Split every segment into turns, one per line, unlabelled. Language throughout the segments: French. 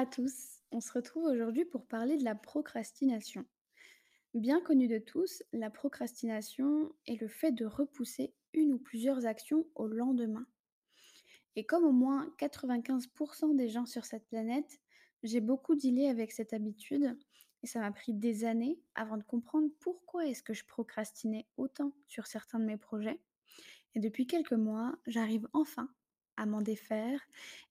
à tous, on se retrouve aujourd'hui pour parler de la procrastination. Bien connue de tous, la procrastination est le fait de repousser une ou plusieurs actions au lendemain. Et comme au moins 95% des gens sur cette planète, j'ai beaucoup dealé avec cette habitude et ça m'a pris des années avant de comprendre pourquoi est-ce que je procrastinais autant sur certains de mes projets. Et depuis quelques mois, j'arrive enfin m'en défaire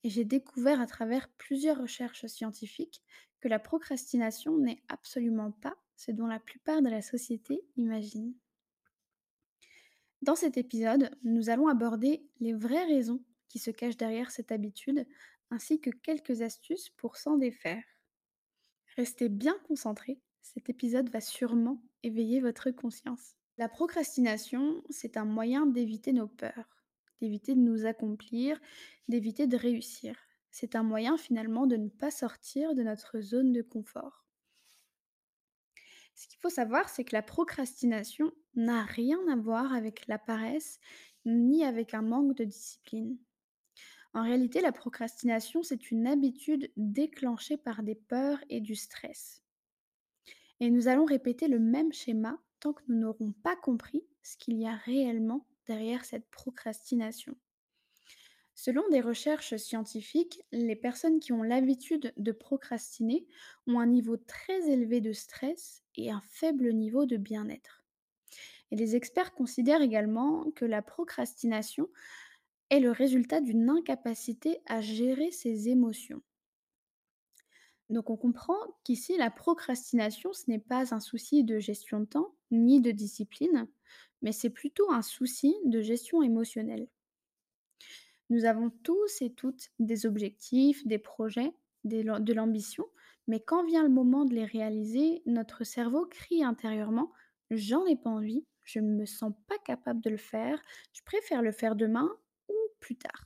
et j'ai découvert à travers plusieurs recherches scientifiques que la procrastination n'est absolument pas ce dont la plupart de la société imagine. Dans cet épisode, nous allons aborder les vraies raisons qui se cachent derrière cette habitude, ainsi que quelques astuces pour s'en défaire. Restez bien concentrés, cet épisode va sûrement éveiller votre conscience. La procrastination, c'est un moyen d'éviter nos peurs, d'éviter de nous accomplir, d'éviter de réussir. C'est un moyen finalement de ne pas sortir de notre zone de confort. Ce qu'il faut savoir, c'est que la procrastination n'a rien à voir avec la paresse ni avec un manque de discipline. En réalité, la procrastination, c'est une habitude déclenchée par des peurs et du stress. Et nous allons répéter le même schéma tant que nous n'aurons pas compris ce qu'il y a réellement derrière cette procrastination. Selon des recherches scientifiques, les personnes qui ont l'habitude de procrastiner ont un niveau très élevé de stress et un faible niveau de bien-être. Et les experts considèrent également que la procrastination est le résultat d'une incapacité à gérer ses émotions. Donc on comprend qu'ici, la procrastination, ce n'est pas un souci de gestion de temps ni de discipline, mais c'est plutôt un souci de gestion émotionnelle. Nous avons tous et toutes des objectifs, des projets, de l'ambition, mais quand vient le moment de les réaliser, notre cerveau crie intérieurement ⁇ J'en ai pas envie, je ne me sens pas capable de le faire, je préfère le faire demain ou plus tard.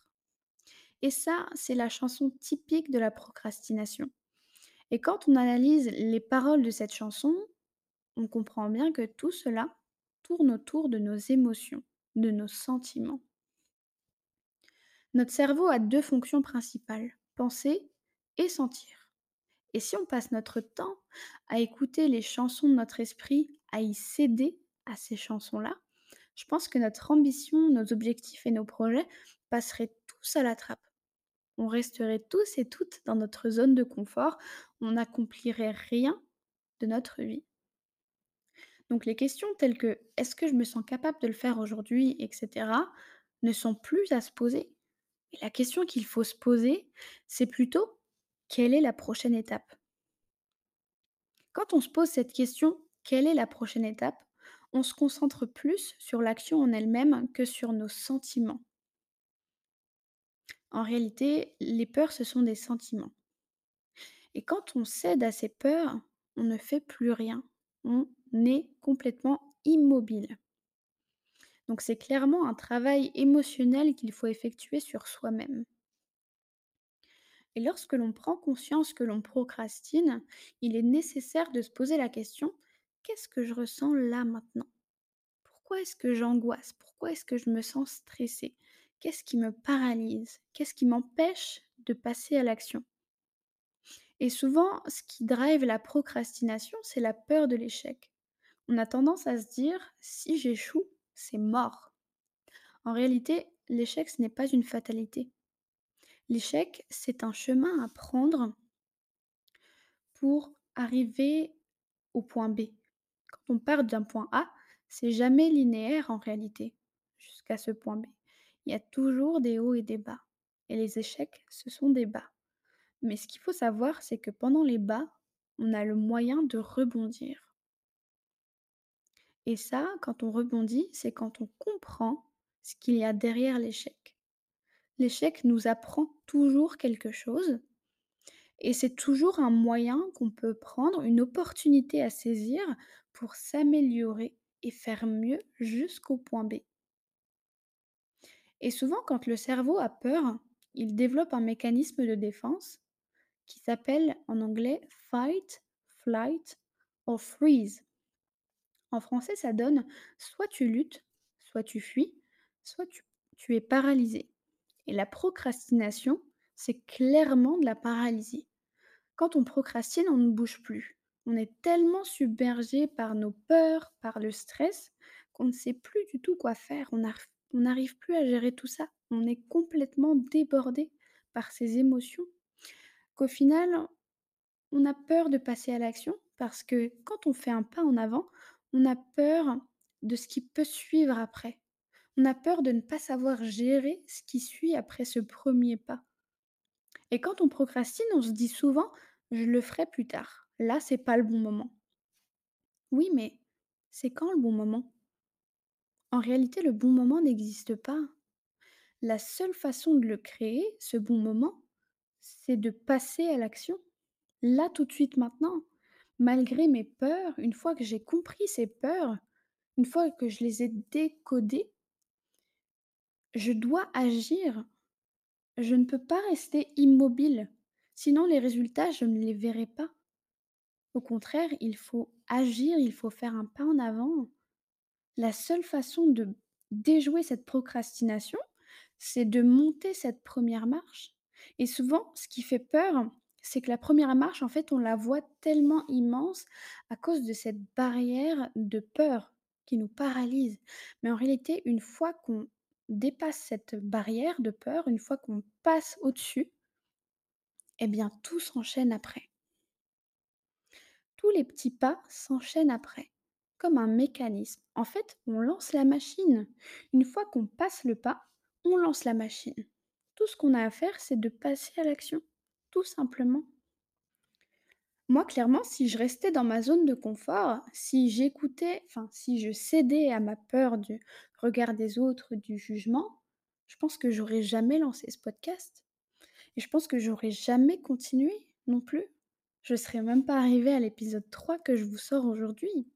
Et ça, c'est la chanson typique de la procrastination. Et quand on analyse les paroles de cette chanson, on comprend bien que tout cela tourne autour de nos émotions, de nos sentiments. Notre cerveau a deux fonctions principales, penser et sentir. Et si on passe notre temps à écouter les chansons de notre esprit, à y céder à ces chansons-là, je pense que notre ambition, nos objectifs et nos projets passeraient tous à la trappe. On resterait tous et toutes dans notre zone de confort, on n'accomplirait rien de notre vie. Donc les questions telles que est-ce que je me sens capable de le faire aujourd'hui, etc., ne sont plus à se poser. Et la question qu'il faut se poser, c'est plutôt quelle est la prochaine étape? Quand on se pose cette question, quelle est la prochaine étape? On se concentre plus sur l'action en elle-même que sur nos sentiments. En réalité, les peurs, ce sont des sentiments. Et quand on cède à ces peurs, on ne fait plus rien. Est complètement immobile. Donc c'est clairement un travail émotionnel qu'il faut effectuer sur soi-même. Et lorsque l'on prend conscience que l'on procrastine, il est nécessaire de se poser la question, qu'est-ce que je ressens là maintenant? Pourquoi est-ce que j'angoisse? Pourquoi est-ce que je me sens stressée? Qu'est-ce qui me paralyse? Qu'est-ce qui m'empêche de passer à l'action? Et souvent, ce qui drive la procrastination, c'est la peur de l'échec. On a tendance à se dire, si j'échoue, c'est mort. En réalité, l'échec, ce n'est pas une fatalité. L'échec, c'est un chemin à prendre pour arriver au point B. Quand on part d'un point A, c'est jamais linéaire en réalité, jusqu'à ce point B. Il y a toujours des hauts et des bas. Et les échecs, ce sont des bas. Mais ce qu'il faut savoir, c'est que pendant les bas, on a le moyen de rebondir. Et ça, quand on rebondit, c'est quand on comprend ce qu'il y a derrière l'échec. L'échec nous apprend toujours quelque chose et c'est toujours un moyen qu'on peut prendre, une opportunité à saisir pour s'améliorer et faire mieux jusqu'au point B. Et souvent, quand le cerveau a peur, il développe un mécanisme de défense qui s'appelle en anglais fight, flight or freeze. En français, ça donne soit tu luttes, soit tu fuis, soit tu, es paralysé. Et la procrastination, c'est clairement de la paralysie. Quand on procrastine, on ne bouge plus. On est tellement submergé par nos peurs, par le stress, qu'on ne sait plus du tout quoi faire. On n'arrive on n'arrive plus à gérer tout ça. On est complètement débordé par ces émotions, qu'au final, on a peur de passer à l'action parce que quand on fait un pas en avant, on a peur de ce qui peut suivre après. On a peur de ne pas savoir gérer ce qui suit après ce premier pas. Et quand on procrastine, on se dit souvent: «Je le ferai plus tard. Là, c'est pas le bon moment». Oui, mais c'est quand le bon moment? En réalité, le bon moment n'existe pas. La seule façon de le créer, ce bon moment, c'est de passer à l'action. Là, tout de suite, maintenant. Malgré mes peurs, une fois que j'ai compris ces peurs, une fois que je les ai décodées, je dois agir. Je ne peux pas rester immobile. Sinon, les résultats, je ne les verrai pas. Au contraire, il faut agir, il faut faire un pas en avant. La seule façon de déjouer cette procrastination, c'est de monter cette première marche. Et souvent, ce qui fait peur, c'est que la première marche, en fait, on la voit tellement immense à cause de cette barrière de peur qui nous paralyse. Mais en réalité, une fois qu'on dépasse cette barrière de peur, une fois qu'on passe au-dessus, eh bien, tout s'enchaîne après. Tous les petits pas s'enchaînent après, comme un mécanisme. En fait, on lance la machine. Une fois qu'on passe le pas, on lance la machine. Tout ce qu'on a à faire, c'est de passer à l'action, tout simplement. Moi, clairement, si je restais dans ma zone de confort, si j'écoutais, enfin, si je cédais à ma peur du regard des autres, du jugement, je pense que j'aurais jamais lancé ce podcast. Et je pense que j'aurais jamais continué non plus. Je serais même pas arrivée à l'épisode 3 que je vous sors aujourd'hui.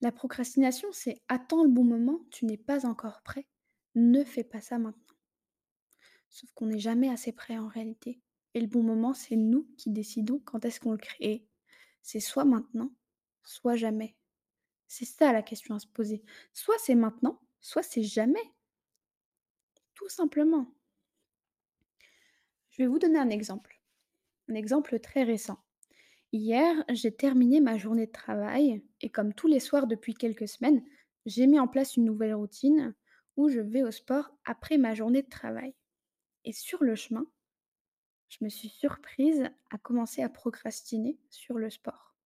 La procrastination, c'est attends le bon moment, tu n'es pas encore prêt. Ne fais pas ça maintenant. Sauf qu'on n'est jamais assez prêt en réalité. Et le bon moment, c'est nous qui décidons quand est-ce qu'on le crée. C'est soit maintenant, soit jamais. C'est ça la question à se poser. Soit c'est maintenant, soit c'est jamais. Tout simplement. Je vais vous donner un exemple. Un exemple très récent. Hier, j'ai terminé ma journée de travail et comme tous les soirs depuis quelques semaines, j'ai mis en place une nouvelle routine où je vais au sport après ma journée de travail. Et sur le chemin, je me suis surprise à commencer à procrastiner sur le sport.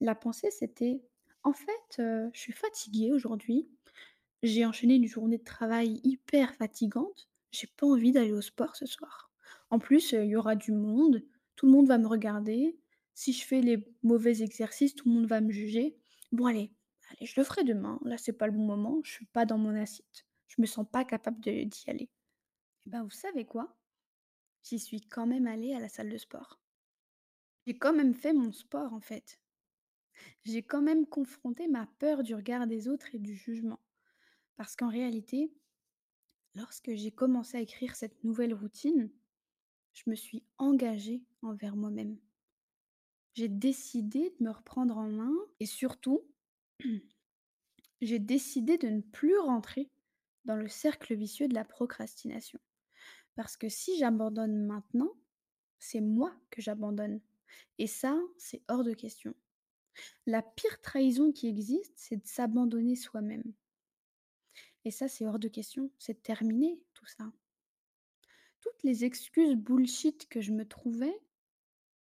La pensée, c'était en fait, euh, je suis fatiguée aujourd'hui. J'ai enchaîné une journée de travail hyper fatigante. J'ai pas envie d'aller au sport ce soir. En plus, euh, il y aura du monde. Tout le monde va me regarder. Si je fais les mauvais exercices, tout le monde va me juger. Bon, allez, allez, je le ferai demain. Là, c'est pas le bon moment. Je suis pas dans mon assiette. Je me sens pas capable d'y aller. Et ben, vous savez quoi? J'y suis quand même allée à la salle de sport. J'ai quand même fait mon sport, en fait. J'ai quand même confronté ma peur du regard des autres et du jugement. Parce qu'en réalité, lorsque j'ai commencé à écrire cette nouvelle routine, je me suis engagée envers moi-même. J'ai décidé de me reprendre en main et surtout, j'ai décidé de ne plus rentrer dans le cercle vicieux de la procrastination. Parce que si j'abandonne maintenant, c'est moi que j'abandonne. Et ça, c'est hors de question. La pire trahison qui existe, c'est de s'abandonner soi-même. Et ça, c'est hors de question. C'est terminé, tout ça. Toutes les excuses bullshit que je me trouvais,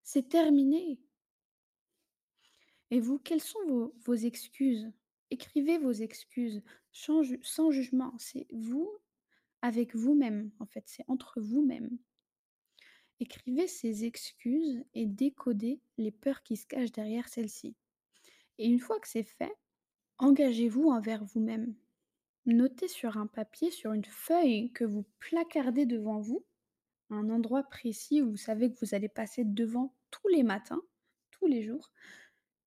c'est terminé. Et vous, quelles sont vos, excuses? Écrivez vos excuses sans, sans jugement. C'est vous avec vous-même, en fait. C'est entre vous-même. Écrivez ces excuses et décodez les peurs qui se cachent derrière celles-ci. Et une fois que c'est fait, engagez-vous envers vous-même. Notez sur un papier, sur une feuille que vous placardez devant vous, un endroit précis où vous savez que vous allez passer devant tous les matins, tous les jours.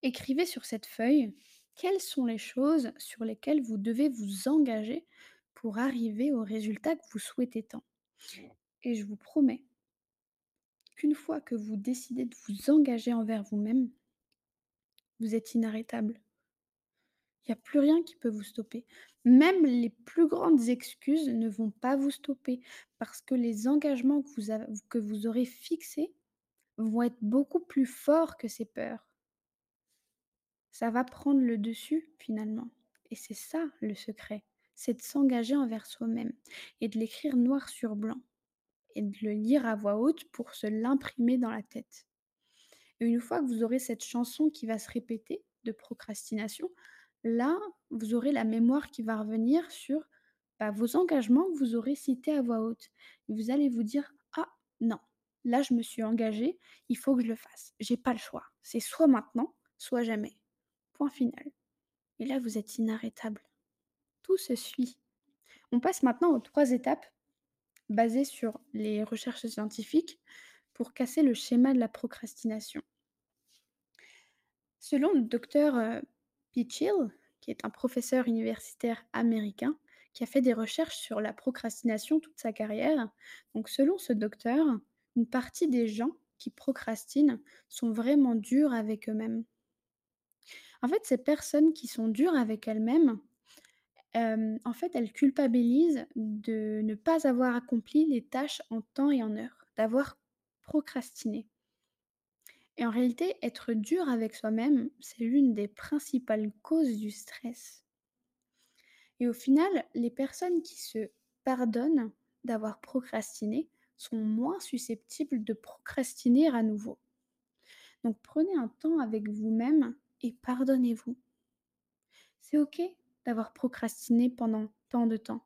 Écrivez sur cette feuille quelles sont les choses sur lesquelles vous devez vous engager pour arriver au résultat que vous souhaitez tant. Et je vous promets qu'une fois que vous décidez de vous engager envers vous-même, vous êtes inarrêtable. Il n'y a plus rien qui peut vous stopper. Même les plus grandes excuses ne vont pas vous stopper parce que les engagements que vous, avez- que vous aurez fixés vont être beaucoup plus forts que ces peurs. Ça va prendre le dessus finalement et c'est ça le secret, c'est de s'engager envers soi-même et de l'écrire noir sur blanc et de le lire à voix haute pour se l'imprimer dans la tête. Et une fois que vous aurez cette chanson qui va se répéter de procrastination, là, vous aurez la mémoire qui va revenir sur, bah, vos engagements que vous aurez cités à voix haute. Vous allez vous dire: «Ah non, là je me suis engagée, il faut que je le fasse. J'ai pas le choix. C'est soit maintenant, soit jamais. Point final». Et là, vous êtes inarrêtable. Se suit. On passe maintenant aux 3 étapes basées sur les recherches scientifiques pour casser le schéma de la procrastination. Selon le docteur, heu, Pitchell, qui est un professeur universitaire américain, qui a fait des recherches sur la procrastination toute sa carrière. Donc selon ce docteur, une partie des gens qui procrastinent sont vraiment durs avec eux-mêmes. En fait, ces personnes qui sont dures avec elles-mêmes, en fait, elles culpabilisent de ne pas avoir accompli les tâches en temps et en heure, d'avoir procrastiné. Et en réalité, être dur avec soi-même, c'est l'une des principales causes du stress. Et au final, les personnes qui se pardonnent d'avoir procrastiné sont moins susceptibles de procrastiner à nouveau. Donc prenez un temps avec vous-même et pardonnez-vous. C'est OK d'avoir procrastiné pendant tant de temps.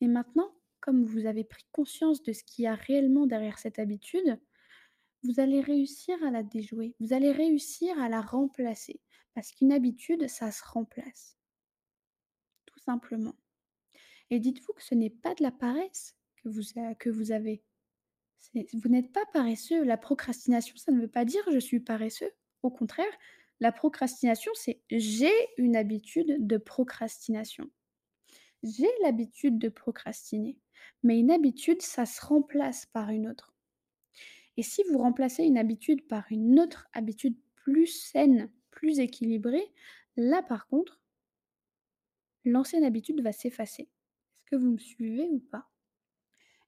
Mais maintenant, comme vous avez pris conscience de ce qu'il y a réellement derrière cette habitude, vous allez réussir à la déjouer. Vous allez réussir à la remplacer. Parce qu'une habitude, ça se remplace. Tout simplement. Et dites-vous que ce n'est pas de la paresse que vous, que vous avez. Vous n'êtes pas paresseux. La procrastination, ça ne veut pas dire je suis paresseux. Au contraire, la procrastination, c'est j'ai une habitude de procrastination. J'ai l'habitude de procrastiner. Mais une habitude, ça se remplace par une autre. Et si vous remplacez une habitude par une autre habitude plus saine, plus équilibrée, là par contre, l'ancienne habitude va s'effacer. Est-ce que vous me suivez ou pas?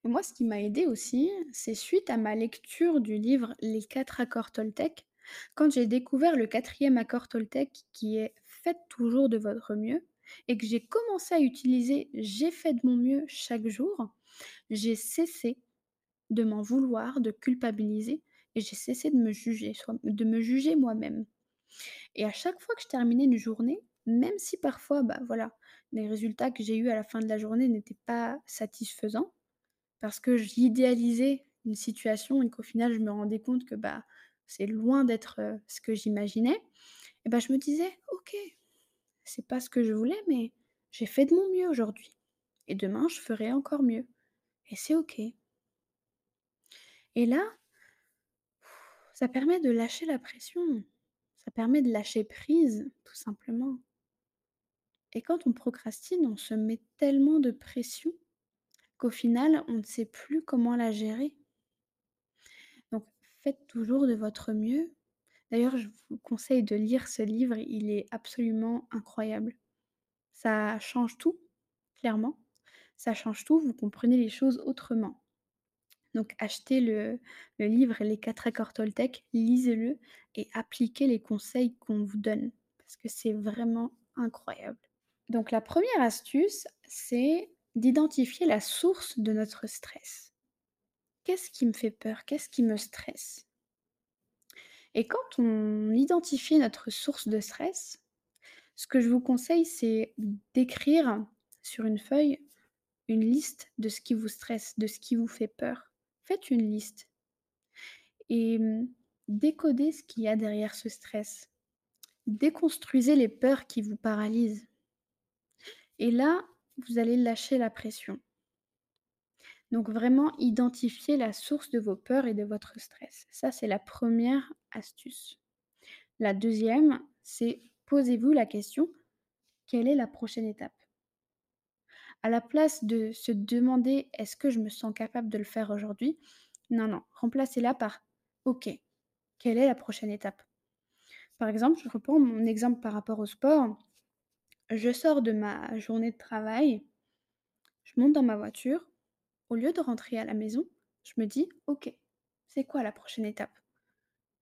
Et moi, ce qui m'a aidé aussi, c'est suite à ma lecture du livre Les quatre accords Toltec, quand j'ai découvert le quatrième accord Toltec qui est Faites toujours de votre mieux, et que j'ai commencé à utiliser J'ai fait de mon mieux chaque jour, j'ai cessé de m'en vouloir, de culpabiliser, et j'ai cessé de me juger, de me juger moi-même. Et à chaque fois que je terminais une journée, même si parfois, bah voilà, les résultats que j'ai eus à la fin de la journée n'étaient pas satisfaisants, parce que j'idéalisais une situation et qu'au final, je me rendais compte que, bah, c'est loin d'être, ce que j'imaginais. Et bah, je me disais: «OK, c'est pas ce que je voulais, mais j'ai fait de mon mieux aujourd'hui. Et demain, je ferai encore mieux. Et c'est OK» et là, ça permet de lâcher la pression, ça permet de lâcher prise, tout simplement. Et quand on procrastine, on se met tellement de pression qu'au final, on ne sait plus comment la gérer. Faites toujours de votre mieux D'ailleurs, je vous conseille de lire ce livre, il est absolument incroyable. Ça change tout, clairement. Ça change tout, vous comprenez les choses autrement. Donc achetez le, le livre Les quatre accords Toltec, lisez-le et appliquez les conseils qu'on vous donne, parce que c'est vraiment incroyable. Donc la première astuce, c'est d'identifier la source de notre stress. Qu'est-ce qui me fait peur Qu'est-ce qui me stresse? Et quand on identifie notre source de stress, ce que je vous conseille, c'est d'écrire sur une feuille une liste de ce qui vous stresse, de ce qui vous fait peur. Faites une liste et mmh, décodez ce qu'il y a derrière ce stress. Déconstruisez les peurs qui vous paralysent. Et là, vous allez lâcher la pression. Donc vraiment identifier la source de vos peurs et de votre stress. Ça, c'est la première astuce. La deuxième, c'est posez-vous la question, quelle est la prochaine étape? À la place de se demander est-ce que je me sens capable de le faire aujourd'hui? Non, non, remplacez-la par OK, quelle est la prochaine étape? Par exemple, je reprends mon exemple par rapport au sport. Je sors de ma journée de travail, je monte dans ma voiture. Au lieu de rentrer à la maison, je me dis OK, c'est quoi la prochaine étape?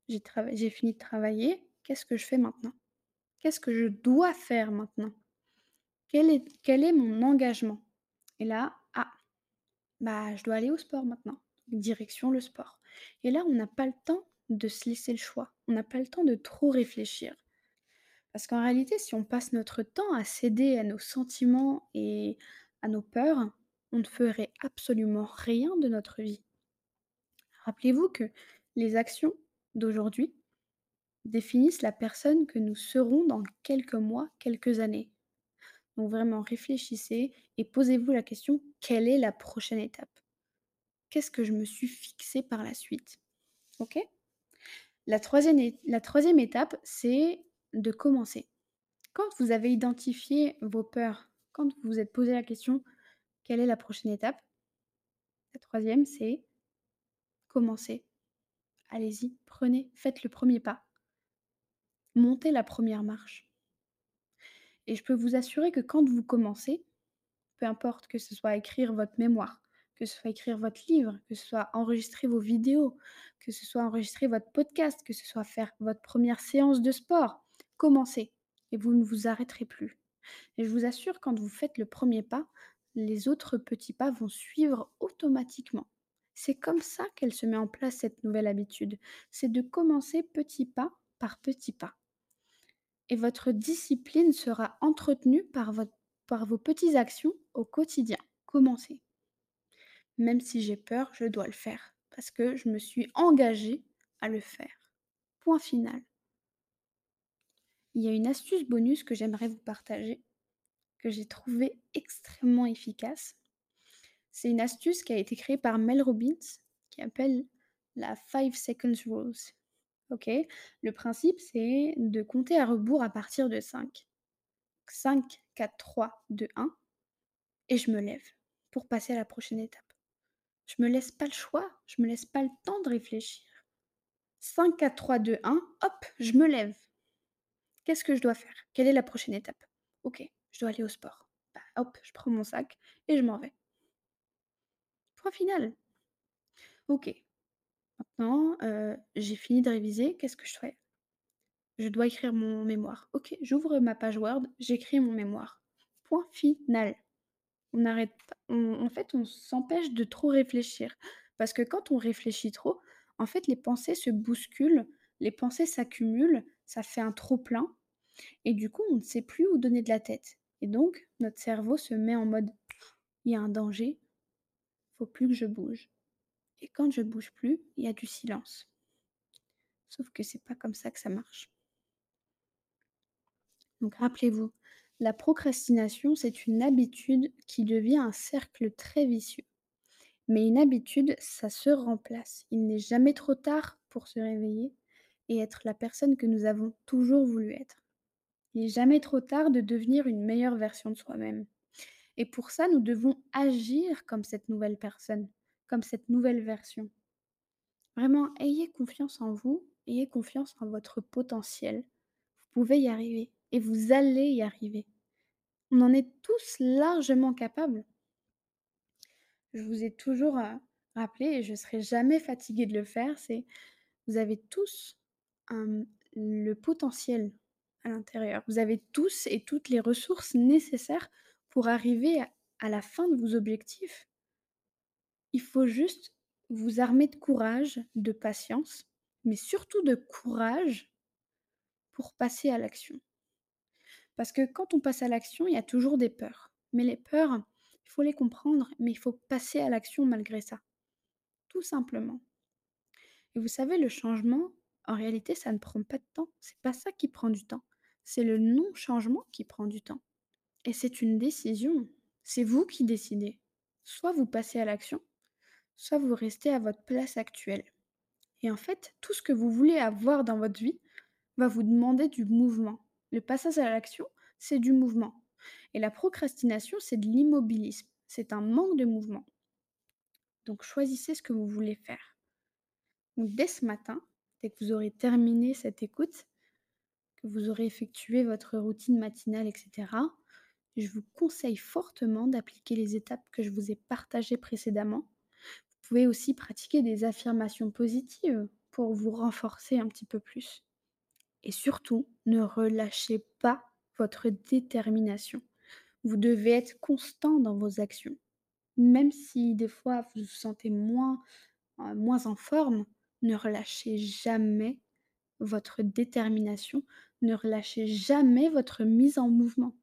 J'ai fini de travailler, qu'est-ce que je fais maintenant? Qu'est-ce que je dois faire maintenant? Quel est quel est mon engagement? Et là, ah, bah, je dois aller au sport maintenant. Direction le sport. Et là, on n'a pas le temps de se laisser le choix. On n'a pas le temps de trop réfléchir. Parce qu'en réalité, si on passe notre temps à céder à nos sentiments et à nos peurs, on ne ferait absolument rien de notre vie. Rappelez-vous que les actions d'aujourd'hui définissent la personne que nous serons dans quelques mois, quelques années. Donc vraiment réfléchissez et posez-vous la question, quelle est la prochaine étape? Qu'est-ce que je me suis fixé par la suite? OK? La troisième la 3 étape, c'est de commencer. Quand vous avez identifié vos peurs, quand vous vous êtes posé la question: «Quelle est la prochaine étape?» la troisième, c'est commencer. Allez-y, prenez, faites le premier pas. Montez la première marche. Et je peux vous assurer que quand vous commencez, peu importe que ce soit écrire votre mémoire, que ce soit écrire votre livre, que ce soit enregistrer vos vidéos, que ce soit enregistrer votre podcast, que ce soit faire votre première séance de sport, commencez et vous ne vous arrêterez plus. Et je vous assure, quand vous faites le premier pas, les autres petits pas vont suivre automatiquement. C'est comme ça qu'elle se met en place cette nouvelle habitude. C'est de commencer petit pas par petit pas. Et votre discipline sera entretenue par, vos petites actions au quotidien. Commencez. Même si j'ai peur, je dois le faire parce que je me suis engagée à le faire. Point final. Il y a une astuce bonus que j'aimerais vous partager, que j'ai trouvée extrêmement efficace. C'est une astuce qui a été créée par Mel Robbins, qui appelle la 5 Seconds Rules. Le principe, c'est de compter à rebours à partir de 5. 5, 4, 3, 2, 1. Et je me lève pour passer à la prochaine étape. Je me laisse pas le choix, je me laisse pas le temps de réfléchir. 5, 4, 3, 2, 1, hop, je me lève. Qu'est-ce que je dois faire? Quelle est la prochaine étape? Ok, je dois aller au sport. Bah, hop, je prends mon sac et je m'en vais. Point final. Ok. Maintenant, euh, j'ai fini de réviser. Qu'est-ce que je fais? Je dois écrire mon mémoire. Ok, j'ouvre ma page Word, j'écris mon mémoire. Point final. On n'arrête pas. en fait, on s'empêche de trop réfléchir. Parce que quand on réfléchit trop, en fait, les pensées se bousculent, les pensées s'accumulent, ça fait un trop plein. Et du coup, on ne sait plus où donner de la tête. Et donc, notre cerveau se met en mode il y a un danger, faut plus que je bouge. Et quand je bouge plus, il y a du silence. Sauf que c'est pas comme ça que ça marche. Donc rappelez-vous, la procrastination, c'est une habitude qui devient un cercle très vicieux. Mais une habitude, ça se remplace. Il n'est jamais trop tard pour se réveiller et être la personne que nous avons toujours voulu être. Il n'est jamais trop tard de devenir une meilleure version de soi-même. Et pour ça, nous devons agir comme cette nouvelle personne, comme cette nouvelle version. Vraiment, ayez confiance en vous, ayez confiance en votre potentiel. Vous pouvez y arriver et vous allez y arriver. On en est tous largement capables. Je vous ai toujours euh, rappelé et je ne serai jamais fatiguée de le faire, c'est vous avez tous le potentiel à l'intérieur. Vous avez tous et toutes les ressources nécessaires pour arriver à, la fin de vos objectifs. Il faut juste vous armer de courage, de patience, mais surtout de courage pour passer à l'action. Parce que quand on passe à l'action, il y a toujours des peurs. Mais les peurs, il faut les comprendre, mais il faut passer à l'action malgré ça. Tout simplement. Et vous savez, le changement, en réalité, ça ne prend pas de temps. C'est pas ça qui prend du temps. C'est le non-changement qui prend du temps. Et c'est une décision. C'est vous qui décidez. Soit vous passez à l'action, soit vous restez à votre place actuelle. Et en fait, tout ce que vous voulez avoir dans votre vie va vous demander du mouvement. Le passage à l'action, c'est du mouvement. Et la procrastination, c'est de l'immobilisme. C'est un manque de mouvement. Donc choisissez ce que vous voulez faire. Dès ce matin, dès que vous aurez terminé cette écoute, vous aurez effectué votre routine matinale, etc., je vous conseille fortement d'appliquer les étapes que je vous ai partagées précédemment. Vous pouvez aussi pratiquer des affirmations positives pour vous renforcer un petit peu plus. Et surtout, ne relâchez pas votre détermination. Vous devez être constant dans vos actions. Même si des fois vous vous sentez moins, euh, moins en forme, ne relâchez jamais votre détermination, ne relâchez jamais votre mise en mouvement.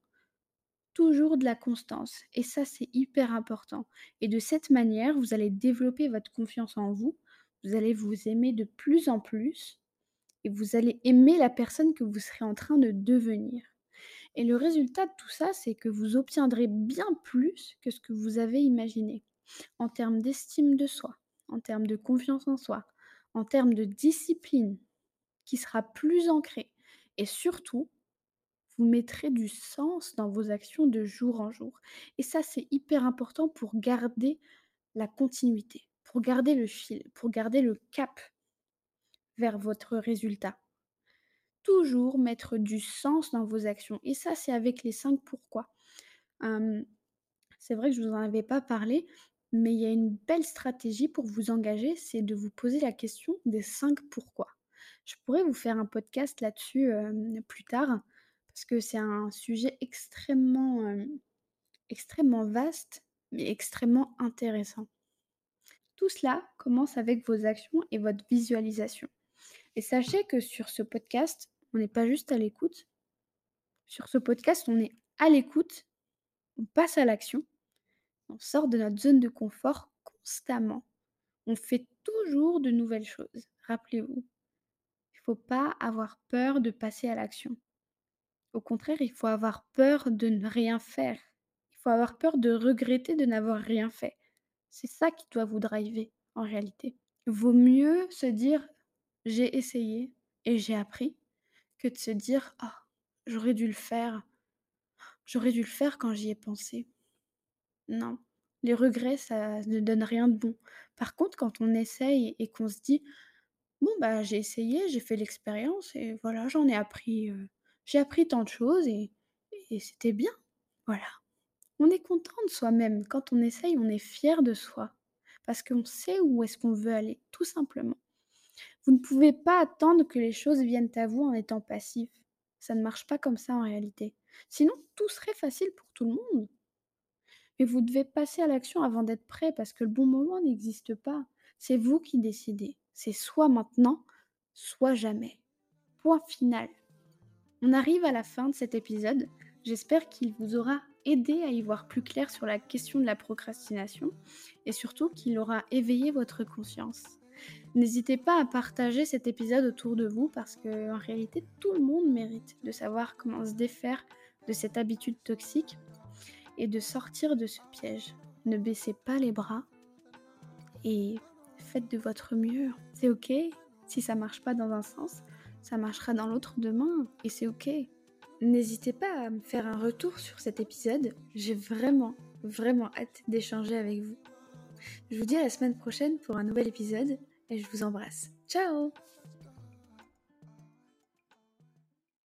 Toujours de la constance. Et ça, c'est hyper important. Et de cette manière, vous allez développer votre confiance en vous, vous allez vous aimer de plus en plus et vous allez aimer la personne que vous serez en train de devenir. Et le résultat de tout ça, c'est que vous obtiendrez bien plus que ce que vous avez imaginé, en termes d'estime de soi, en termes de confiance en soi, en termes de discipline, qui sera plus ancrée. Et surtout, vous mettrez du sens dans vos actions de jour en jour. Et ça, c'est hyper important pour garder la continuité, pour garder le fil, pour garder le cap vers votre résultat. Toujours mettre du sens dans vos actions. Et ça, c'est avec les 5 pourquoi. c'est vrai que je ne vous en avais pas parlé, mais il y a une belle stratégie pour vous engager, c'est de vous poser la question des 5 pourquoi. Je pourrais vous faire un podcast là-dessus plus tard, parce que c'est un sujet extrêmement, extrêmement vaste, mais extrêmement intéressant. Tout cela commence avec vos actions et votre visualisation. Et sachez que sur ce podcast, on n'est pas juste à l'écoute. Sur ce podcast, on est à l'écoute, on passe à l'action, on sort de notre zone de confort constamment. On fait toujours de nouvelles choses. Rappelez-vous, faut pas avoir peur de passer à l'action. Au contraire, il faut avoir peur de ne rien faire. Il faut avoir peur de regretter de n'avoir rien fait. C'est ça qui doit vous driver en réalité. Vaut mieux se dire j'ai essayé et j'ai appris que de se dire ah j'aurais dû le faire. J'aurais dû le faire quand j'y ai pensé. Non, les regrets ça ne donne rien de bon. Par contre, quand on essaye et qu'on se dit bon bah j'ai essayé, j'ai fait l'expérience et voilà, j'en ai appris j'ai appris tant de choses et, et c'était bien. Voilà. On est content de soi-même. Quand on essaye, on est fier de soi. Parce qu'on sait où est-ce qu'on veut aller, tout simplement. Vous ne pouvez pas attendre que les choses viennent à vous en étant passif. Ça ne marche pas comme ça en réalité. Sinon, tout serait facile pour tout le monde. Mais vous devez passer à l'action avant d'être prêt parce que le bon moment n'existe pas. C'est vous qui décidez. C'est soit maintenant, soit jamais. Point final. On arrive à la fin de cet épisode. J'espère qu'il vous aura aidé à y voir plus clair sur la question de la procrastination et surtout qu'il aura éveillé votre conscience. N'hésitez pas à partager cet épisode autour de vous parce que en réalité tout le monde mérite de savoir comment se défaire de cette habitude toxique et de sortir de ce piège. Ne baissez pas les bras et faites de votre mieux. C'est ok si ça marche pas dans un sens, ça marchera dans l'autre demain et c'est ok. N'hésitez pas à me faire un retour sur cet épisode. J'ai vraiment, vraiment hâte d'échanger avec vous. Je vous dis à la semaine prochaine pour un nouvel épisode et je vous embrasse. Ciao